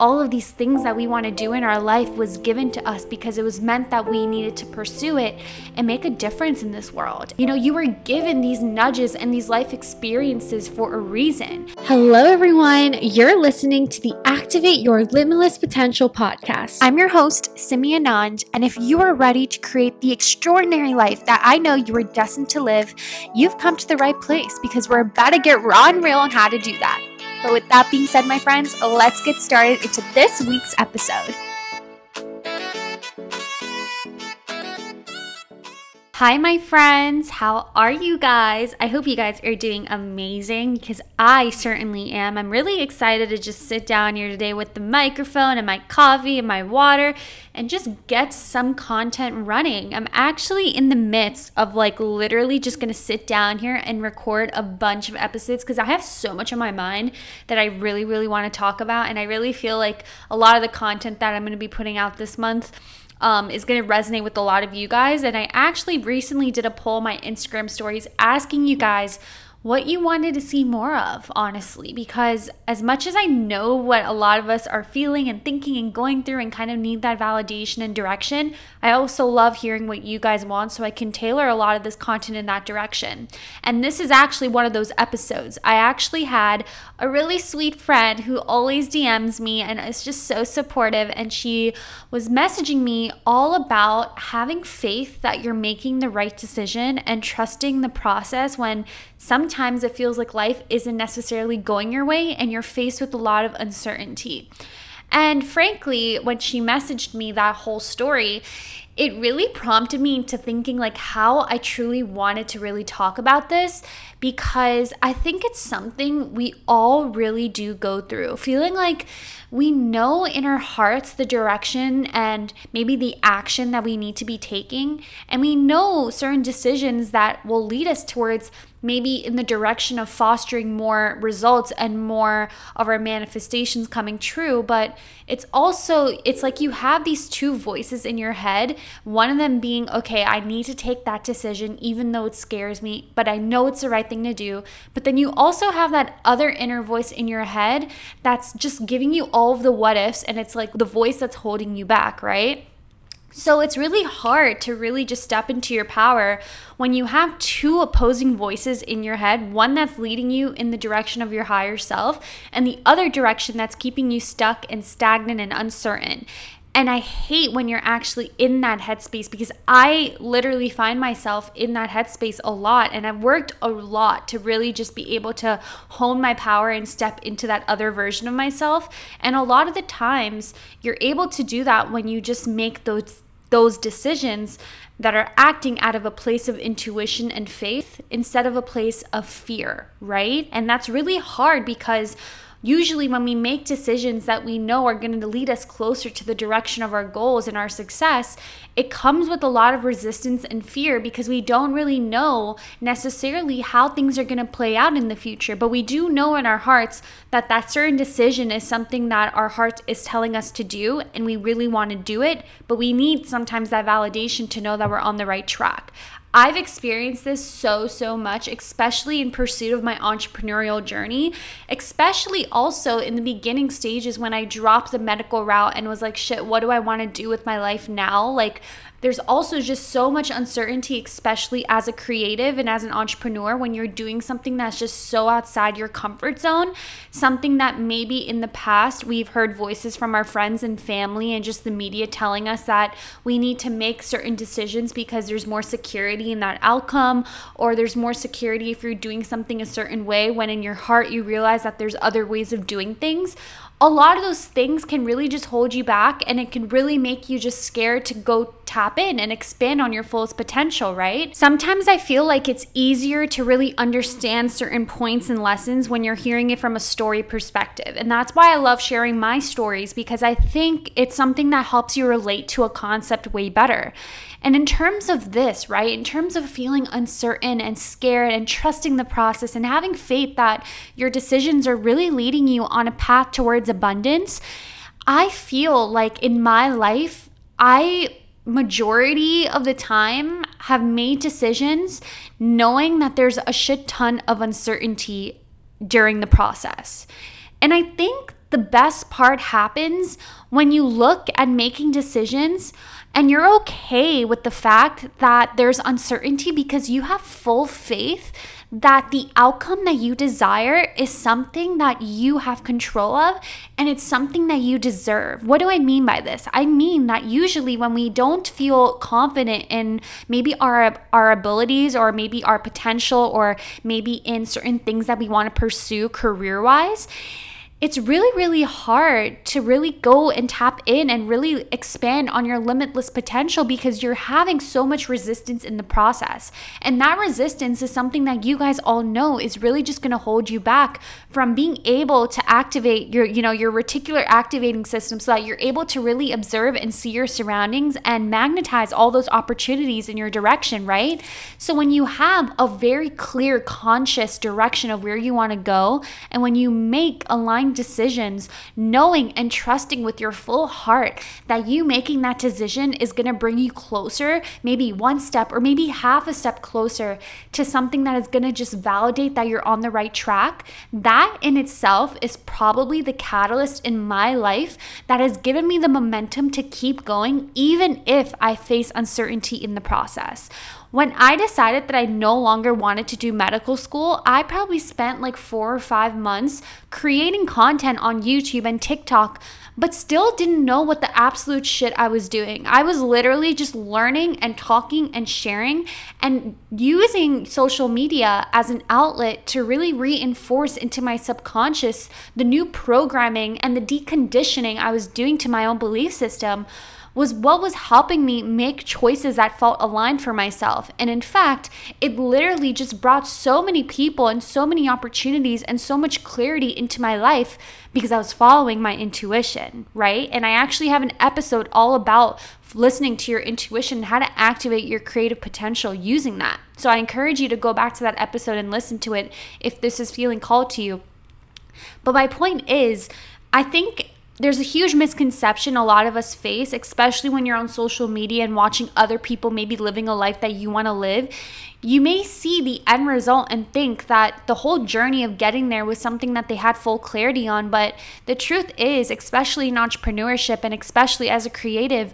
all of these things that we want to do in our life was given to us because it was meant that we needed to pursue it and make a difference in this world. You know, you were given these nudges and these life experiences for a reason. Hello, everyone. You're listening to the Activate Your Limitless Potential podcast. I'm your host, Simi Anand, and if you are ready to create the extraordinary life that I know you are destined to live, you've come to the right place because we're about to get raw and real on how to do that. But with that being said, my friends, let's get started into this week's episode. Hi, my friends. How are you guys? I hope you guys are doing amazing because I certainly am. I'm really excited to just sit down here today with the microphone and my coffee and my water and just get some content running. I'm actually in the midst of like literally just going to sit down here and record a bunch of episodes because I have so much on my mind that I really, really want to talk about. And I really feel like a lot of the content that I'm going to be putting out this month um, is going to resonate with a lot of you guys. And I actually recently did a poll on my Instagram stories asking you guys what you wanted to see more of, honestly, because as much as I know what a lot of us are feeling and thinking and going through and kind of need that validation and direction, I also love hearing what you guys want so I can tailor a lot of this content in that direction. And this is actually one of those episodes. I actually had a really sweet friend who always DMs me and is just so supportive, and she was messaging me all about having faith that you're making the right decision and trusting the process when sometimes it feels like life isn't necessarily going your way and you're faced with a lot of uncertainty. And frankly, when she messaged me that whole story, it really prompted me into thinking like how I truly wanted to really talk about this because I think it's something we all really do go through. Feeling like we know in our hearts the direction and maybe the action that we need to be taking, and we know certain decisions that will lead us towards maybe in the direction of fostering more results and more of our manifestations coming true but it's also it's like you have these two voices in your head one of them being okay i need to take that decision even though it scares me but i know it's the right thing to do but then you also have that other inner voice in your head that's just giving you all of the what ifs and it's like the voice that's holding you back right so it's really hard to really just step into your power when you have two opposing voices in your head one that's leading you in the direction of your higher self, and the other direction that's keeping you stuck and stagnant and uncertain. And I hate when you're actually in that headspace because I literally find myself in that headspace a lot. And I've worked a lot to really just be able to hone my power and step into that other version of myself. And a lot of the times, you're able to do that when you just make those those decisions that are acting out of a place of intuition and faith instead of a place of fear, right? And that's really hard because Usually, when we make decisions that we know are going to lead us closer to the direction of our goals and our success, it comes with a lot of resistance and fear because we don't really know necessarily how things are going to play out in the future. But we do know in our hearts that that certain decision is something that our heart is telling us to do and we really want to do it. But we need sometimes that validation to know that we're on the right track. I've experienced this so, so much, especially in pursuit of my entrepreneurial journey, especially also in the beginning stages when I dropped the medical route and was like, shit, what do I want to do with my life now? Like, there's also just so much uncertainty, especially as a creative and as an entrepreneur, when you're doing something that's just so outside your comfort zone. Something that maybe in the past we've heard voices from our friends and family and just the media telling us that we need to make certain decisions because there's more security in that outcome, or there's more security if you're doing something a certain way, when in your heart you realize that there's other ways of doing things a lot of those things can really just hold you back and it can really make you just scared to go tap in and expand on your fullest potential, right? Sometimes I feel like it's easier to really understand certain points and lessons when you're hearing it from a story perspective. And that's why I love sharing my stories because I think it's something that helps you relate to a concept way better. And in terms of this, right, in terms of feeling uncertain and scared and trusting the process and having faith that your decisions are really leading you on a path towards abundance, I feel like in my life, I majority of the time have made decisions knowing that there's a shit ton of uncertainty during the process. And I think the best part happens when you look at making decisions and you're okay with the fact that there's uncertainty because you have full faith that the outcome that you desire is something that you have control of and it's something that you deserve. What do I mean by this? I mean that usually when we don't feel confident in maybe our our abilities or maybe our potential or maybe in certain things that we want to pursue career-wise, it's really, really hard to really go and tap in and really expand on your limitless potential because you're having so much resistance in the process. And that resistance is something that you guys all know is really just going to hold you back from being able to activate your, you know, your reticular activating system so that you're able to really observe and see your surroundings and magnetize all those opportunities in your direction, right? So when you have a very clear, conscious direction of where you want to go, and when you make aligned decisions, knowing and trusting with your full heart that you making that decision is going to bring you closer, maybe one step or maybe half a step closer to something that is going to just validate that you're on the right track. That in itself is probably the catalyst in my life that has given me the momentum to keep going, even if I face uncertainty in the process. When I decided that I no longer wanted to do medical school, I probably spent like four or five months creating content on YouTube and TikTok, but still didn't know what the absolute shit I was doing. I was literally just learning and talking and sharing and using social media as an outlet to really reinforce into my subconscious the new programming and the deconditioning I was doing to my own belief system was what was helping me make choices that felt aligned for myself. And in fact, it literally just brought so many people and so many opportunities and so much clarity into my life because I was following my intuition, right? And I actually have an episode all about listening to your intuition, how to activate your creative potential using that. So I encourage you to go back to that episode and listen to it if this is feeling called to you. But my point is, I think there's a huge misconception a lot of us face, especially when you're on social media and watching other people maybe living a life that you want to live. You may see the end result and think that the whole journey of getting there was something that they had full clarity on. But the truth is, especially in entrepreneurship and especially as a creative,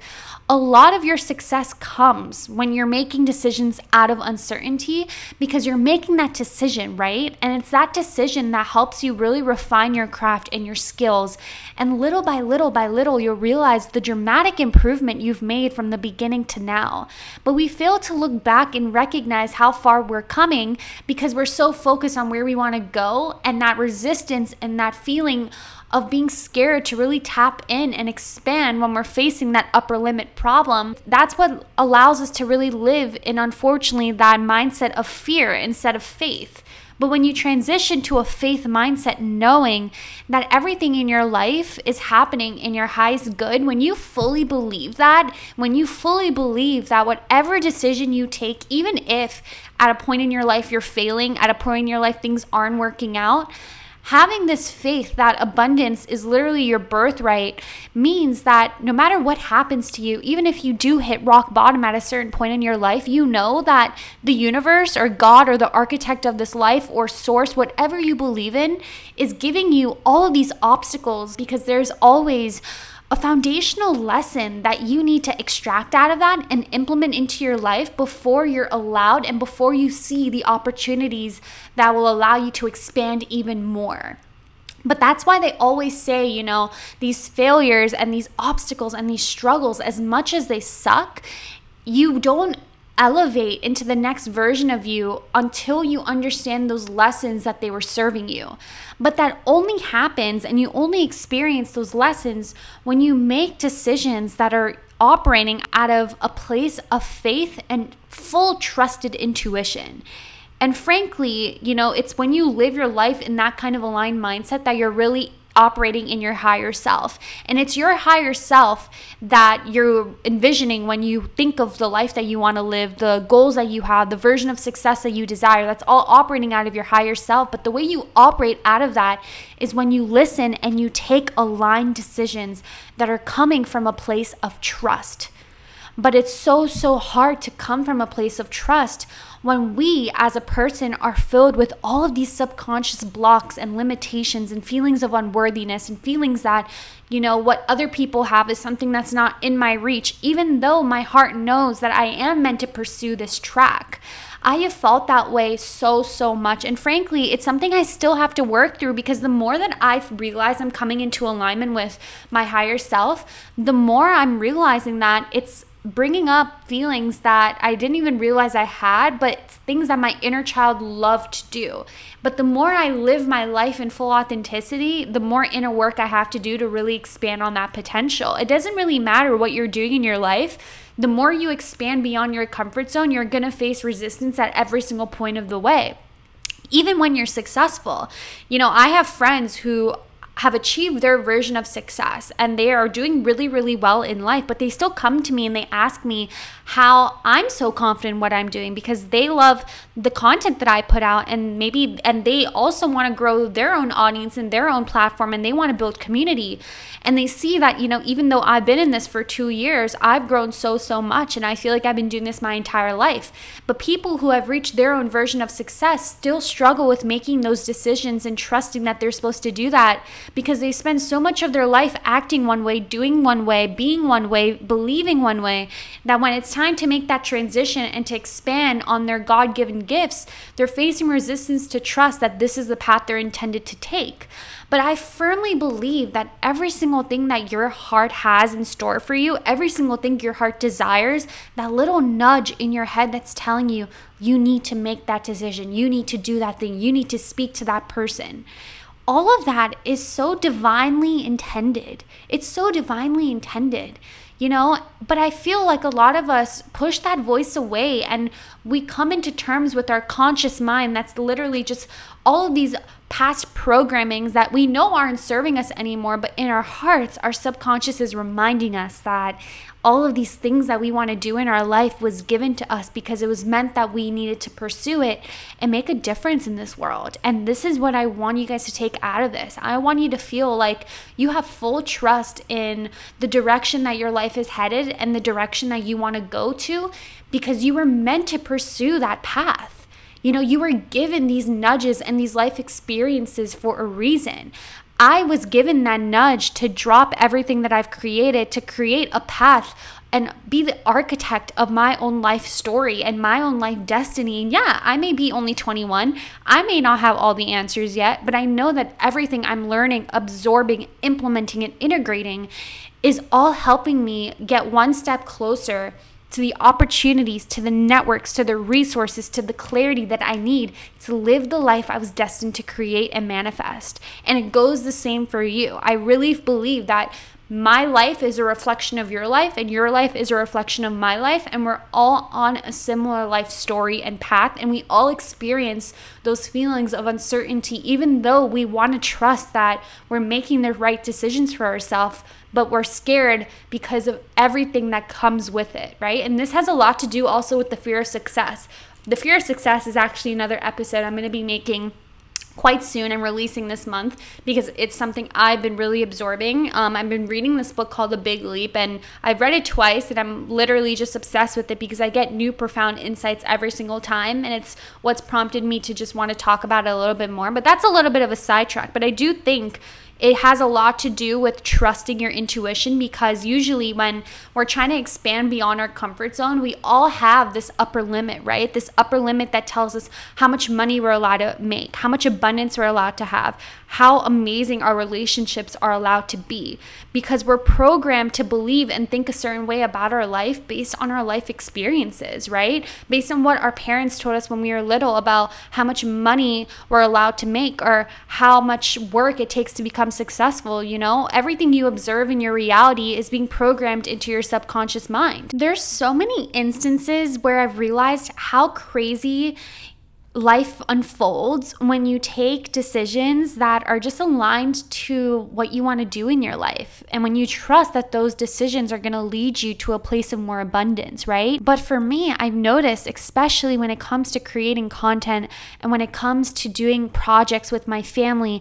a lot of your success comes when you're making decisions out of uncertainty because you're making that decision, right? And it's that decision that helps you really refine your craft and your skills. And little by little by little, you'll realize the dramatic improvement you've made from the beginning to now. But we fail to look back and recognize how far we're coming because we're so focused on where we want to go and that resistance and that feeling of being scared to really tap in and expand when we're facing that upper limit problem. That's what allows us to really live in, unfortunately, that mindset of fear instead of faith. But when you transition to a faith mindset, knowing that everything in your life is happening in your highest good, when you fully believe that, when you fully believe that whatever decision you take, even if at a point in your life you're failing, at a point in your life things aren't working out, having this faith that abundance is literally your birthright means that no matter what happens to you, even if you do hit rock bottom at a certain point in your life, you know that the universe or God or the architect of this life or source, whatever you believe in, is giving you all of these obstacles because there's always a foundational lesson that you need to extract out of that and implement into your life before you're allowed and before you see the opportunities that will allow you to expand even more. But that's why they always say, you know, these failures and these obstacles and these struggles, as much as they suck, you don't elevate into the next version of you until you understand those lessons that they were serving you. But that only happens and you only experience those lessons when you make decisions that are operating out of a place of faith and full trusted intuition. And frankly, you know, it's when you live your life in that kind of aligned mindset that you're really operating in your higher self. And it's your higher self that you're envisioning when you think of the life that you want to live, the goals that you have, the version of success that you desire. That's all operating out of your higher self. But the way you operate out of that is when you listen and you take aligned decisions that are coming from a place of trust. But it's so, so hard to come from a place of trust when we as a person are filled with all of these subconscious blocks and limitations and feelings of unworthiness and feelings that, you know, what other people have is something that's not in my reach, even though my heart knows that I am meant to pursue this track. I have felt that way so, so much. And frankly, it's something I still have to work through because the more that I realize I'm coming into alignment with my higher self, the more I'm realizing that it's bringing up feelings that I didn't even realize I had, but things that my inner child loved to do. But the more I live my life in full authenticity, the more inner work I have to do to really expand on that potential. It doesn't really matter what you're doing in your life. The more you expand beyond your comfort zone, you're going to face resistance at every single point of the way even when you're successful. You know, I have friends who have achieved their version of success and they are doing really, really well in life, but they still come to me and they ask me how I'm so confident in what I'm doing because they love the content that I put out and maybe, and they also want to grow their own audience and their own platform and they want to build community. And they see that, you know, even though I've been in this for two years, I've grown so, so much and I feel like I've been doing this my entire life. But people who have reached their own version of success still struggle with making those decisions and trusting that they're supposed to do that because they spend so much of their life acting one way, doing one way, being one way, believing one way, that when it's time to make that transition and to expand on their God given gifts, they're facing resistance to trust that this is the path they're intended to take. But I firmly believe that every single thing that your heart has in store for you, every single thing your heart desires, that little nudge in your head that's telling you, you need to make that decision, you need to do that thing, you need to speak to that person all of that is so divinely intended. It's so divinely intended, you know? But I feel like a lot of us push that voice away and we come into terms with our conscious mind that's literally just all of these past programmings that we know aren't serving us anymore, but in our hearts, our subconscious is reminding us that all of these things that we want to do in our life was given to us because it was meant that we needed to pursue it and make a difference in this world. And this is what I want you guys to take out of this. I want you to feel like you have full trust in the direction that your life is headed and the direction that you want to go to because you were meant to pursue that path. You know, you were given these nudges and these life experiences for a reason. I was given that nudge to drop everything that I've created to create a path and be the architect of my own life story and my own life destiny. And yeah, I may be only 21. I may not have all the answers yet, but I know that everything I'm learning, absorbing, implementing, and integrating is all helping me get one step closer to the opportunities, to the networks, to the resources, to the clarity that I need to live the life I was destined to create and manifest. And it goes the same for you. I really believe that my life is a reflection of your life, and your life is a reflection of my life, and we're all on a similar life story and path, and we all experience those feelings of uncertainty, even though we want to trust that we're making the right decisions for ourselves but we're scared because of everything that comes with it, right? And this has a lot to do also with the fear of success. The fear of success is actually another episode I'm going to be making quite soon. I'm releasing this month because it's something I've been really absorbing. Um, I've been reading this book called The Big Leap, and I've read it twice, and I'm literally just obsessed with it because I get new, profound insights every single time, and it's what's prompted me to just want to talk about it a little bit more. But that's a little bit of a sidetrack. But I do think it has a lot to do with trusting your intuition because usually when we're trying to expand beyond our comfort zone, we all have this upper limit, right? This upper limit that tells us how much money we're allowed to make, how much abundance we're allowed to have, how amazing our relationships are allowed to be because we're programmed to believe and think a certain way about our life based on our life experiences, right? Based on what our parents told us when we were little about how much money we're allowed to make or how much work it takes to become successful, you know? Everything you observe in your reality is being programmed into your subconscious mind. There's so many instances where I've realized how crazy life unfolds when you take decisions that are just aligned to what you want to do in your life. And when you trust that those decisions are going to lead you to a place of more abundance, right? But for me, I've noticed, especially when it comes to creating content and when it comes to doing projects with my family,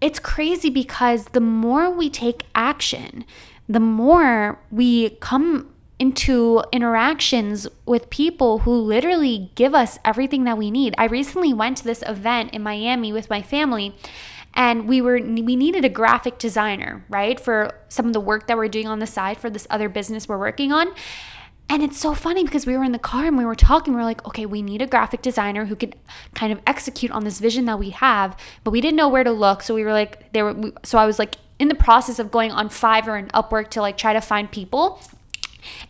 it's crazy because the more we take action, the more we come into interactions with people who literally give us everything that we need. I recently went to this event in Miami with my family and we were we needed a graphic designer, right? For some of the work that we're doing on the side for this other business we're working on. And it's so funny because we were in the car and we were talking. We were like, okay, we need a graphic designer who can kind of execute on this vision that we have, but we didn't know where to look. So we were like, there were, so I was like in the process of going on Fiverr and Upwork to like try to find people.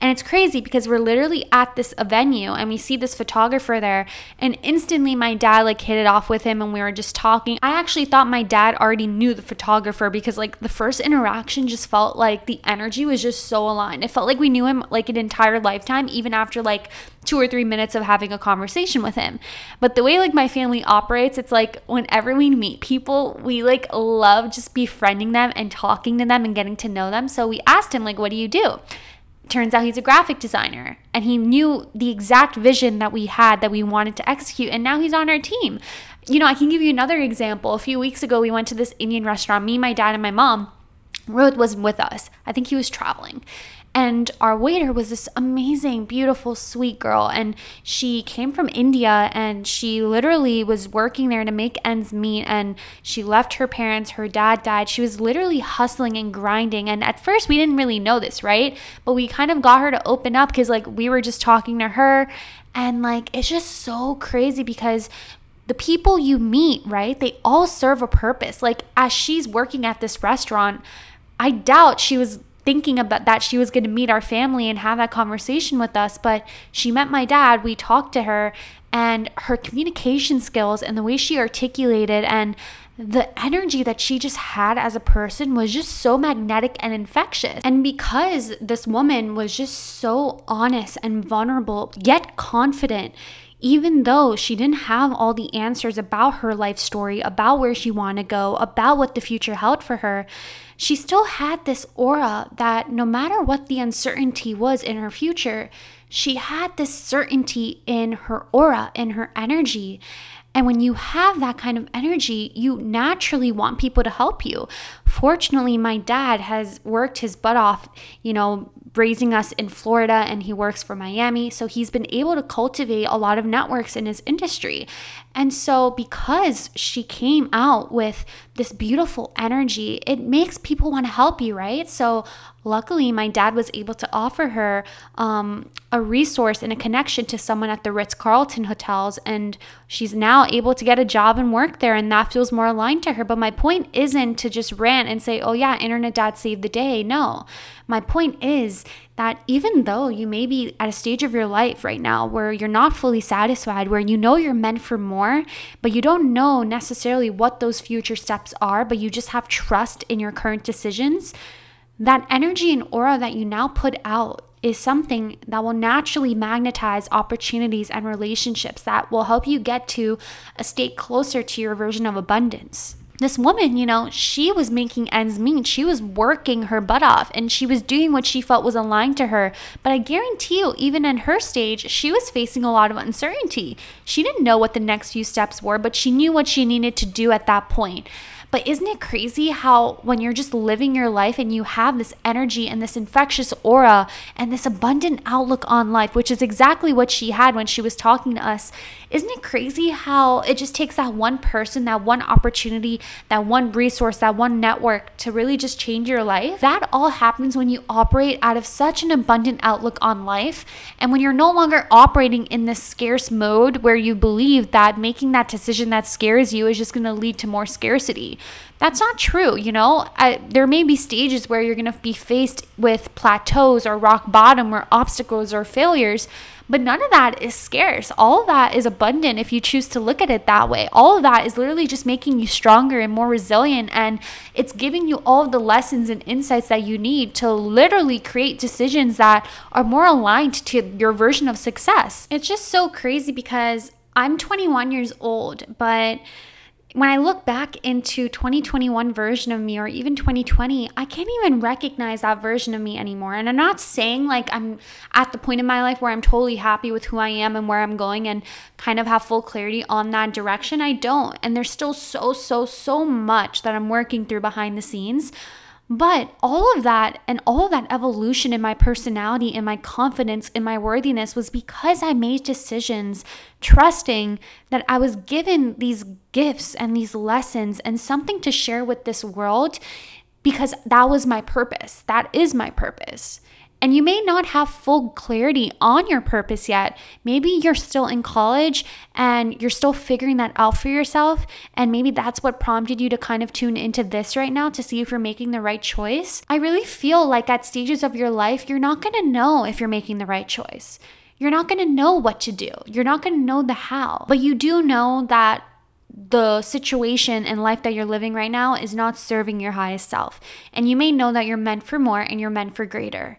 And it's crazy because we're literally at this venue and we see this photographer there. And instantly, my dad like hit it off with him and we were just talking. I actually thought my dad already knew the photographer because like the first interaction just felt like the energy was just so aligned. It felt like we knew him like an entire lifetime, even after like two or three minutes of having a conversation with him. But the way like my family operates, it's like whenever we meet people, we like love just befriending them and talking to them and getting to know them. So we asked him, like, what do you do? Turns out he's a graphic designer and he knew the exact vision that we had that we wanted to execute and now he's on our team. You know i can give you another example. A few weeks ago we went to this indian restaurant me my dad and my mom. Rohit wasn't with us. I think he was traveling and our waiter was this amazing, beautiful, sweet girl. And she came from India and she literally was working there to make ends meet. And she left her parents, her dad died. She was literally hustling and grinding. And at first, we didn't really know this, right? But we kind of got her to open up because, like, we were just talking to her. And, like, it's just so crazy because the people you meet, right? They all serve a purpose. Like, as she's working at this restaurant, I doubt she was thinking about that she was going to meet our family and have that conversation with us but she met my dad we talked to her and her communication skills and the way she articulated and the energy that she just had as a person was just so magnetic and infectious. And because this woman was just so honest and vulnerable, yet confident, even though she didn't have all the answers about her life story, about where she wanted to go, about what the future held for her, she still had this aura that no matter what the uncertainty was in her future, she had this certainty in her aura, in her energy. And when you have that kind of energy, you naturally want people to help you. Fortunately, my dad has worked his butt off, you know, raising us in Florida and he works for Miami. So he's been able to cultivate a lot of networks in his industry. And so, because she came out with this beautiful energy, it makes people want to help you, right? So, luckily, my dad was able to offer her um, a resource and a connection to someone at the Ritz Carlton hotels. And she's now able to get a job and work there. And that feels more aligned to her. But my point isn't to just rant and say, oh, yeah, internet dad saved the day. No. My point is that even though you may be at a stage of your life right now where you're not fully satisfied, where you know you're meant for more, but you don't know necessarily what those future steps are, but you just have trust in your current decisions, that energy and aura that you now put out is something that will naturally magnetize opportunities and relationships that will help you get to a state closer to your version of abundance this woman, you know, she was making ends meet. She was working her butt off and she was doing what she felt was aligned to her. But I guarantee you, even in her stage, she was facing a lot of uncertainty. She didn't know what the next few steps were, but she knew what she needed to do at that point. But isn't it crazy how when you're just living your life and you have this energy and this infectious aura and this abundant outlook on life, which is exactly what she had when she was talking to us, isn't it crazy how it just takes that one person, that one opportunity, that one resource, that one network to really just change your life? That all happens when you operate out of such an abundant outlook on life and when you're no longer operating in this scarce mode where you believe that making that decision that scares you is just going to lead to more scarcity. That's not true, you know? I, there may be stages where you're going to be faced with plateaus or rock bottom or obstacles or failures, but none of that is scarce. All of that is abundant if you choose to look at it that way. All of that is literally just making you stronger and more resilient, and it's giving you all of the lessons and insights that you need to literally create decisions that are more aligned to your version of success. It's just so crazy because I'm 21 years old, but when I look back into 2021 version of me or even 2020, I can't even recognize that version of me anymore. And I'm not saying like I'm at the point in my life where I'm totally happy with who I am and where I'm going and kind of have full clarity on that direction. I don't. And there's still so so so much that I'm working through behind the scenes. But all of that and all of that evolution in my personality and my confidence in my worthiness was because I made decisions trusting that I was given these gifts and these lessons and something to share with this world because that was my purpose. That is my purpose. And you may not have full clarity on your purpose yet. Maybe you're still in college and you're still figuring that out for yourself. And maybe that's what prompted you to kind of tune into this right now to see if you're making the right choice. I really feel like at stages of your life, you're not gonna know if you're making the right choice. You're not gonna know what to do. You're not gonna know the how. But you do know that the situation and life that you're living right now is not serving your highest self. And you may know that you're meant for more and you're meant for greater.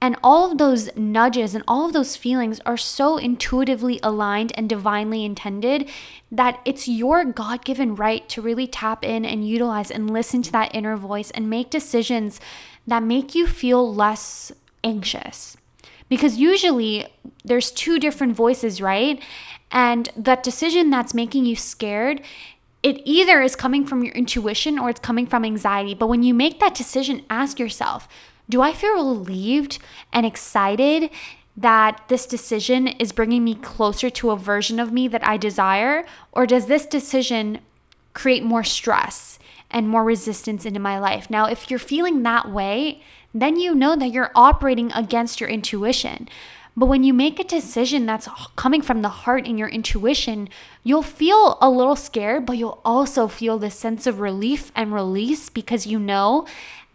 And all of those nudges and all of those feelings are so intuitively aligned and divinely intended that it's your God given right to really tap in and utilize and listen to that inner voice and make decisions that make you feel less anxious. Because usually there's two different voices, right? And that decision that's making you scared it either is coming from your intuition or it's coming from anxiety. But when you make that decision, ask yourself, do I feel relieved and excited that this decision is bringing me closer to a version of me that I desire? Or does this decision create more stress and more resistance into my life? Now, if you're feeling that way, then you know that you're operating against your intuition. But when you make a decision that's coming from the heart and your intuition, you'll feel a little scared, but you'll also feel this sense of relief and release because you know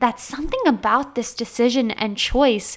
that something about this decision and choice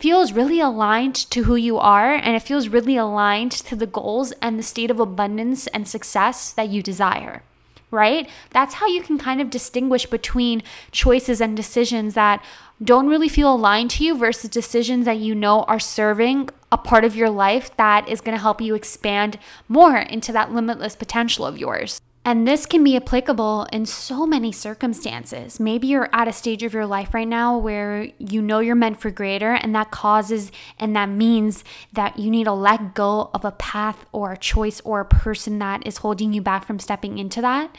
feels really aligned to who you are and it feels really aligned to the goals and the state of abundance and success that you desire. Right? That's how you can kind of distinguish between choices and decisions that don't really feel aligned to you versus decisions that you know are serving a part of your life that is going to help you expand more into that limitless potential of yours. And this can be applicable in so many circumstances. Maybe you're at a stage of your life right now where you know you're meant for greater, and that causes and that means that you need to let go of a path or a choice or a person that is holding you back from stepping into that.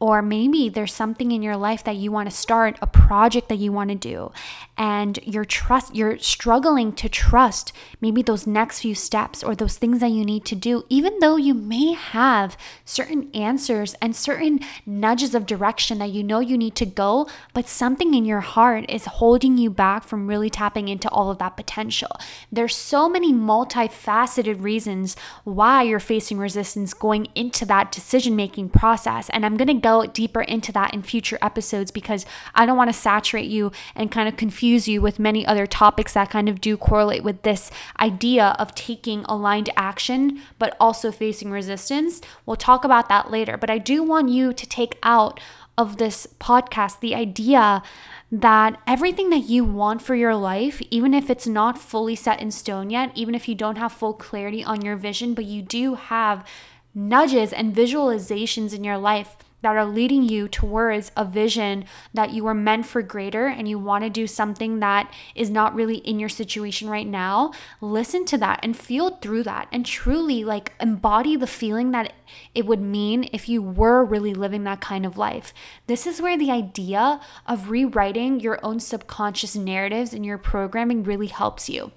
Or maybe there's something in your life that you want to start, a project that you want to do, and you're trust you're struggling to trust maybe those next few steps or those things that you need to do, even though you may have certain answers and certain nudges of direction that you know you need to go, but something in your heart is holding you back from really tapping into all of that potential. There's so many multifaceted reasons why you're facing resistance going into that decision making process. And I'm to deeper into that in future episodes because I don't want to saturate you and kind of confuse you with many other topics that kind of do correlate with this idea of taking aligned action but also facing resistance. We'll talk about that later, but I do want you to take out of this podcast the idea that everything that you want for your life, even if it's not fully set in stone yet, even if you don't have full clarity on your vision, but you do have nudges and visualizations in your life that are leading you towards a vision that you were meant for greater and you want to do something that is not really in your situation right now, listen to that and feel through that and truly like embody the feeling that it would mean if you were really living that kind of life. This is where the idea of rewriting your own subconscious narratives in your programming really helps you.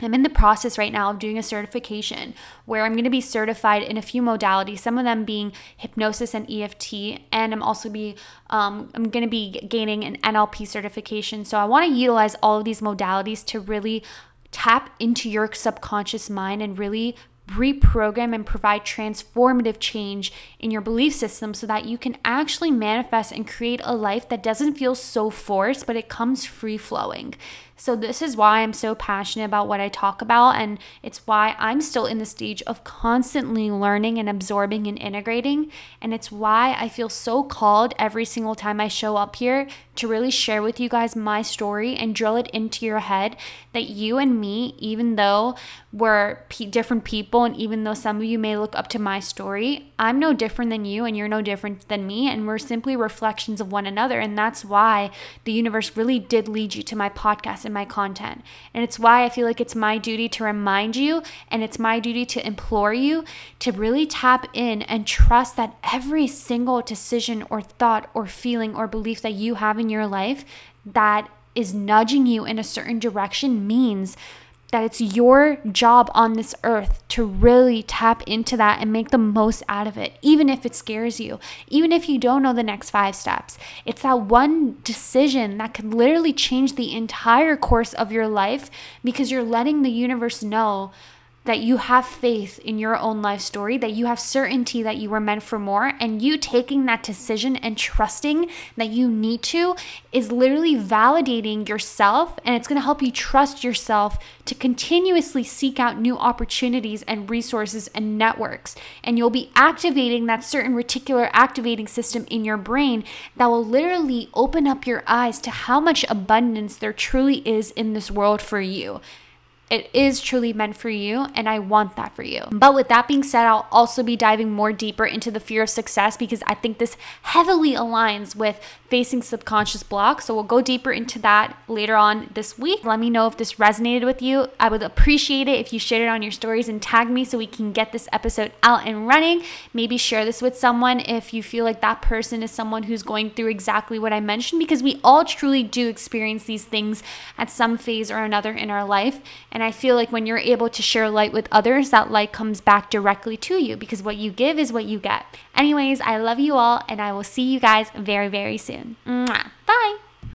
I'm in the process right now of doing a certification where I'm going to be certified in a few modalities, some of them being hypnosis and EFT, and I'm also be um, I'm going to be gaining an NLP certification. So I want to utilize all of these modalities to really tap into your subconscious mind and really reprogram and provide transformative change in your belief system so that you can actually manifest and create a life that doesn't feel so forced, but it comes free flowing. So, this is why I'm so passionate about what I talk about. And it's why I'm still in the stage of constantly learning and absorbing and integrating. And it's why I feel so called every single time I show up here to really share with you guys my story and drill it into your head that you and me, even though we're p- different people, and even though some of you may look up to my story, I'm no different than you, and you're no different than me. And we're simply reflections of one another. And that's why the universe really did lead you to my podcast and my content. And it's why I feel like it's my duty to remind you and it's my duty to implore you to really tap in and trust that every single decision or thought or feeling or belief that you have in your life that is nudging you in a certain direction means that it's your job on this earth to really tap into that and make the most out of it, even if it scares you, even if you don't know the next five steps. It's that one decision that can literally change the entire course of your life because you're letting the universe know that you have faith in your own life story, that you have certainty that you were meant for more, and you taking that decision and trusting that you need to is literally validating yourself and it's gonna help you trust yourself to continuously seek out new opportunities and resources and networks. And you'll be activating that certain reticular activating system in your brain that will literally open up your eyes to how much abundance there truly is in this world for you it is truly meant for you and I want that for you. But with that being said, I'll also be diving more deeper into the fear of success because I think this heavily aligns with facing subconscious blocks. So we'll go deeper into that later on this week. Let me know if this resonated with you. I would appreciate it if you shared it on your stories and tag me so we can get this episode out and running. Maybe share this with someone if you feel like that person is someone who's going through exactly what I mentioned because we all truly do experience these things at some phase or another in our life. And I feel like when you're able to share light with others, that light comes back directly to you because what you give is what you get. Anyways, I love you all and I will see you guys very, very soon. Mwah.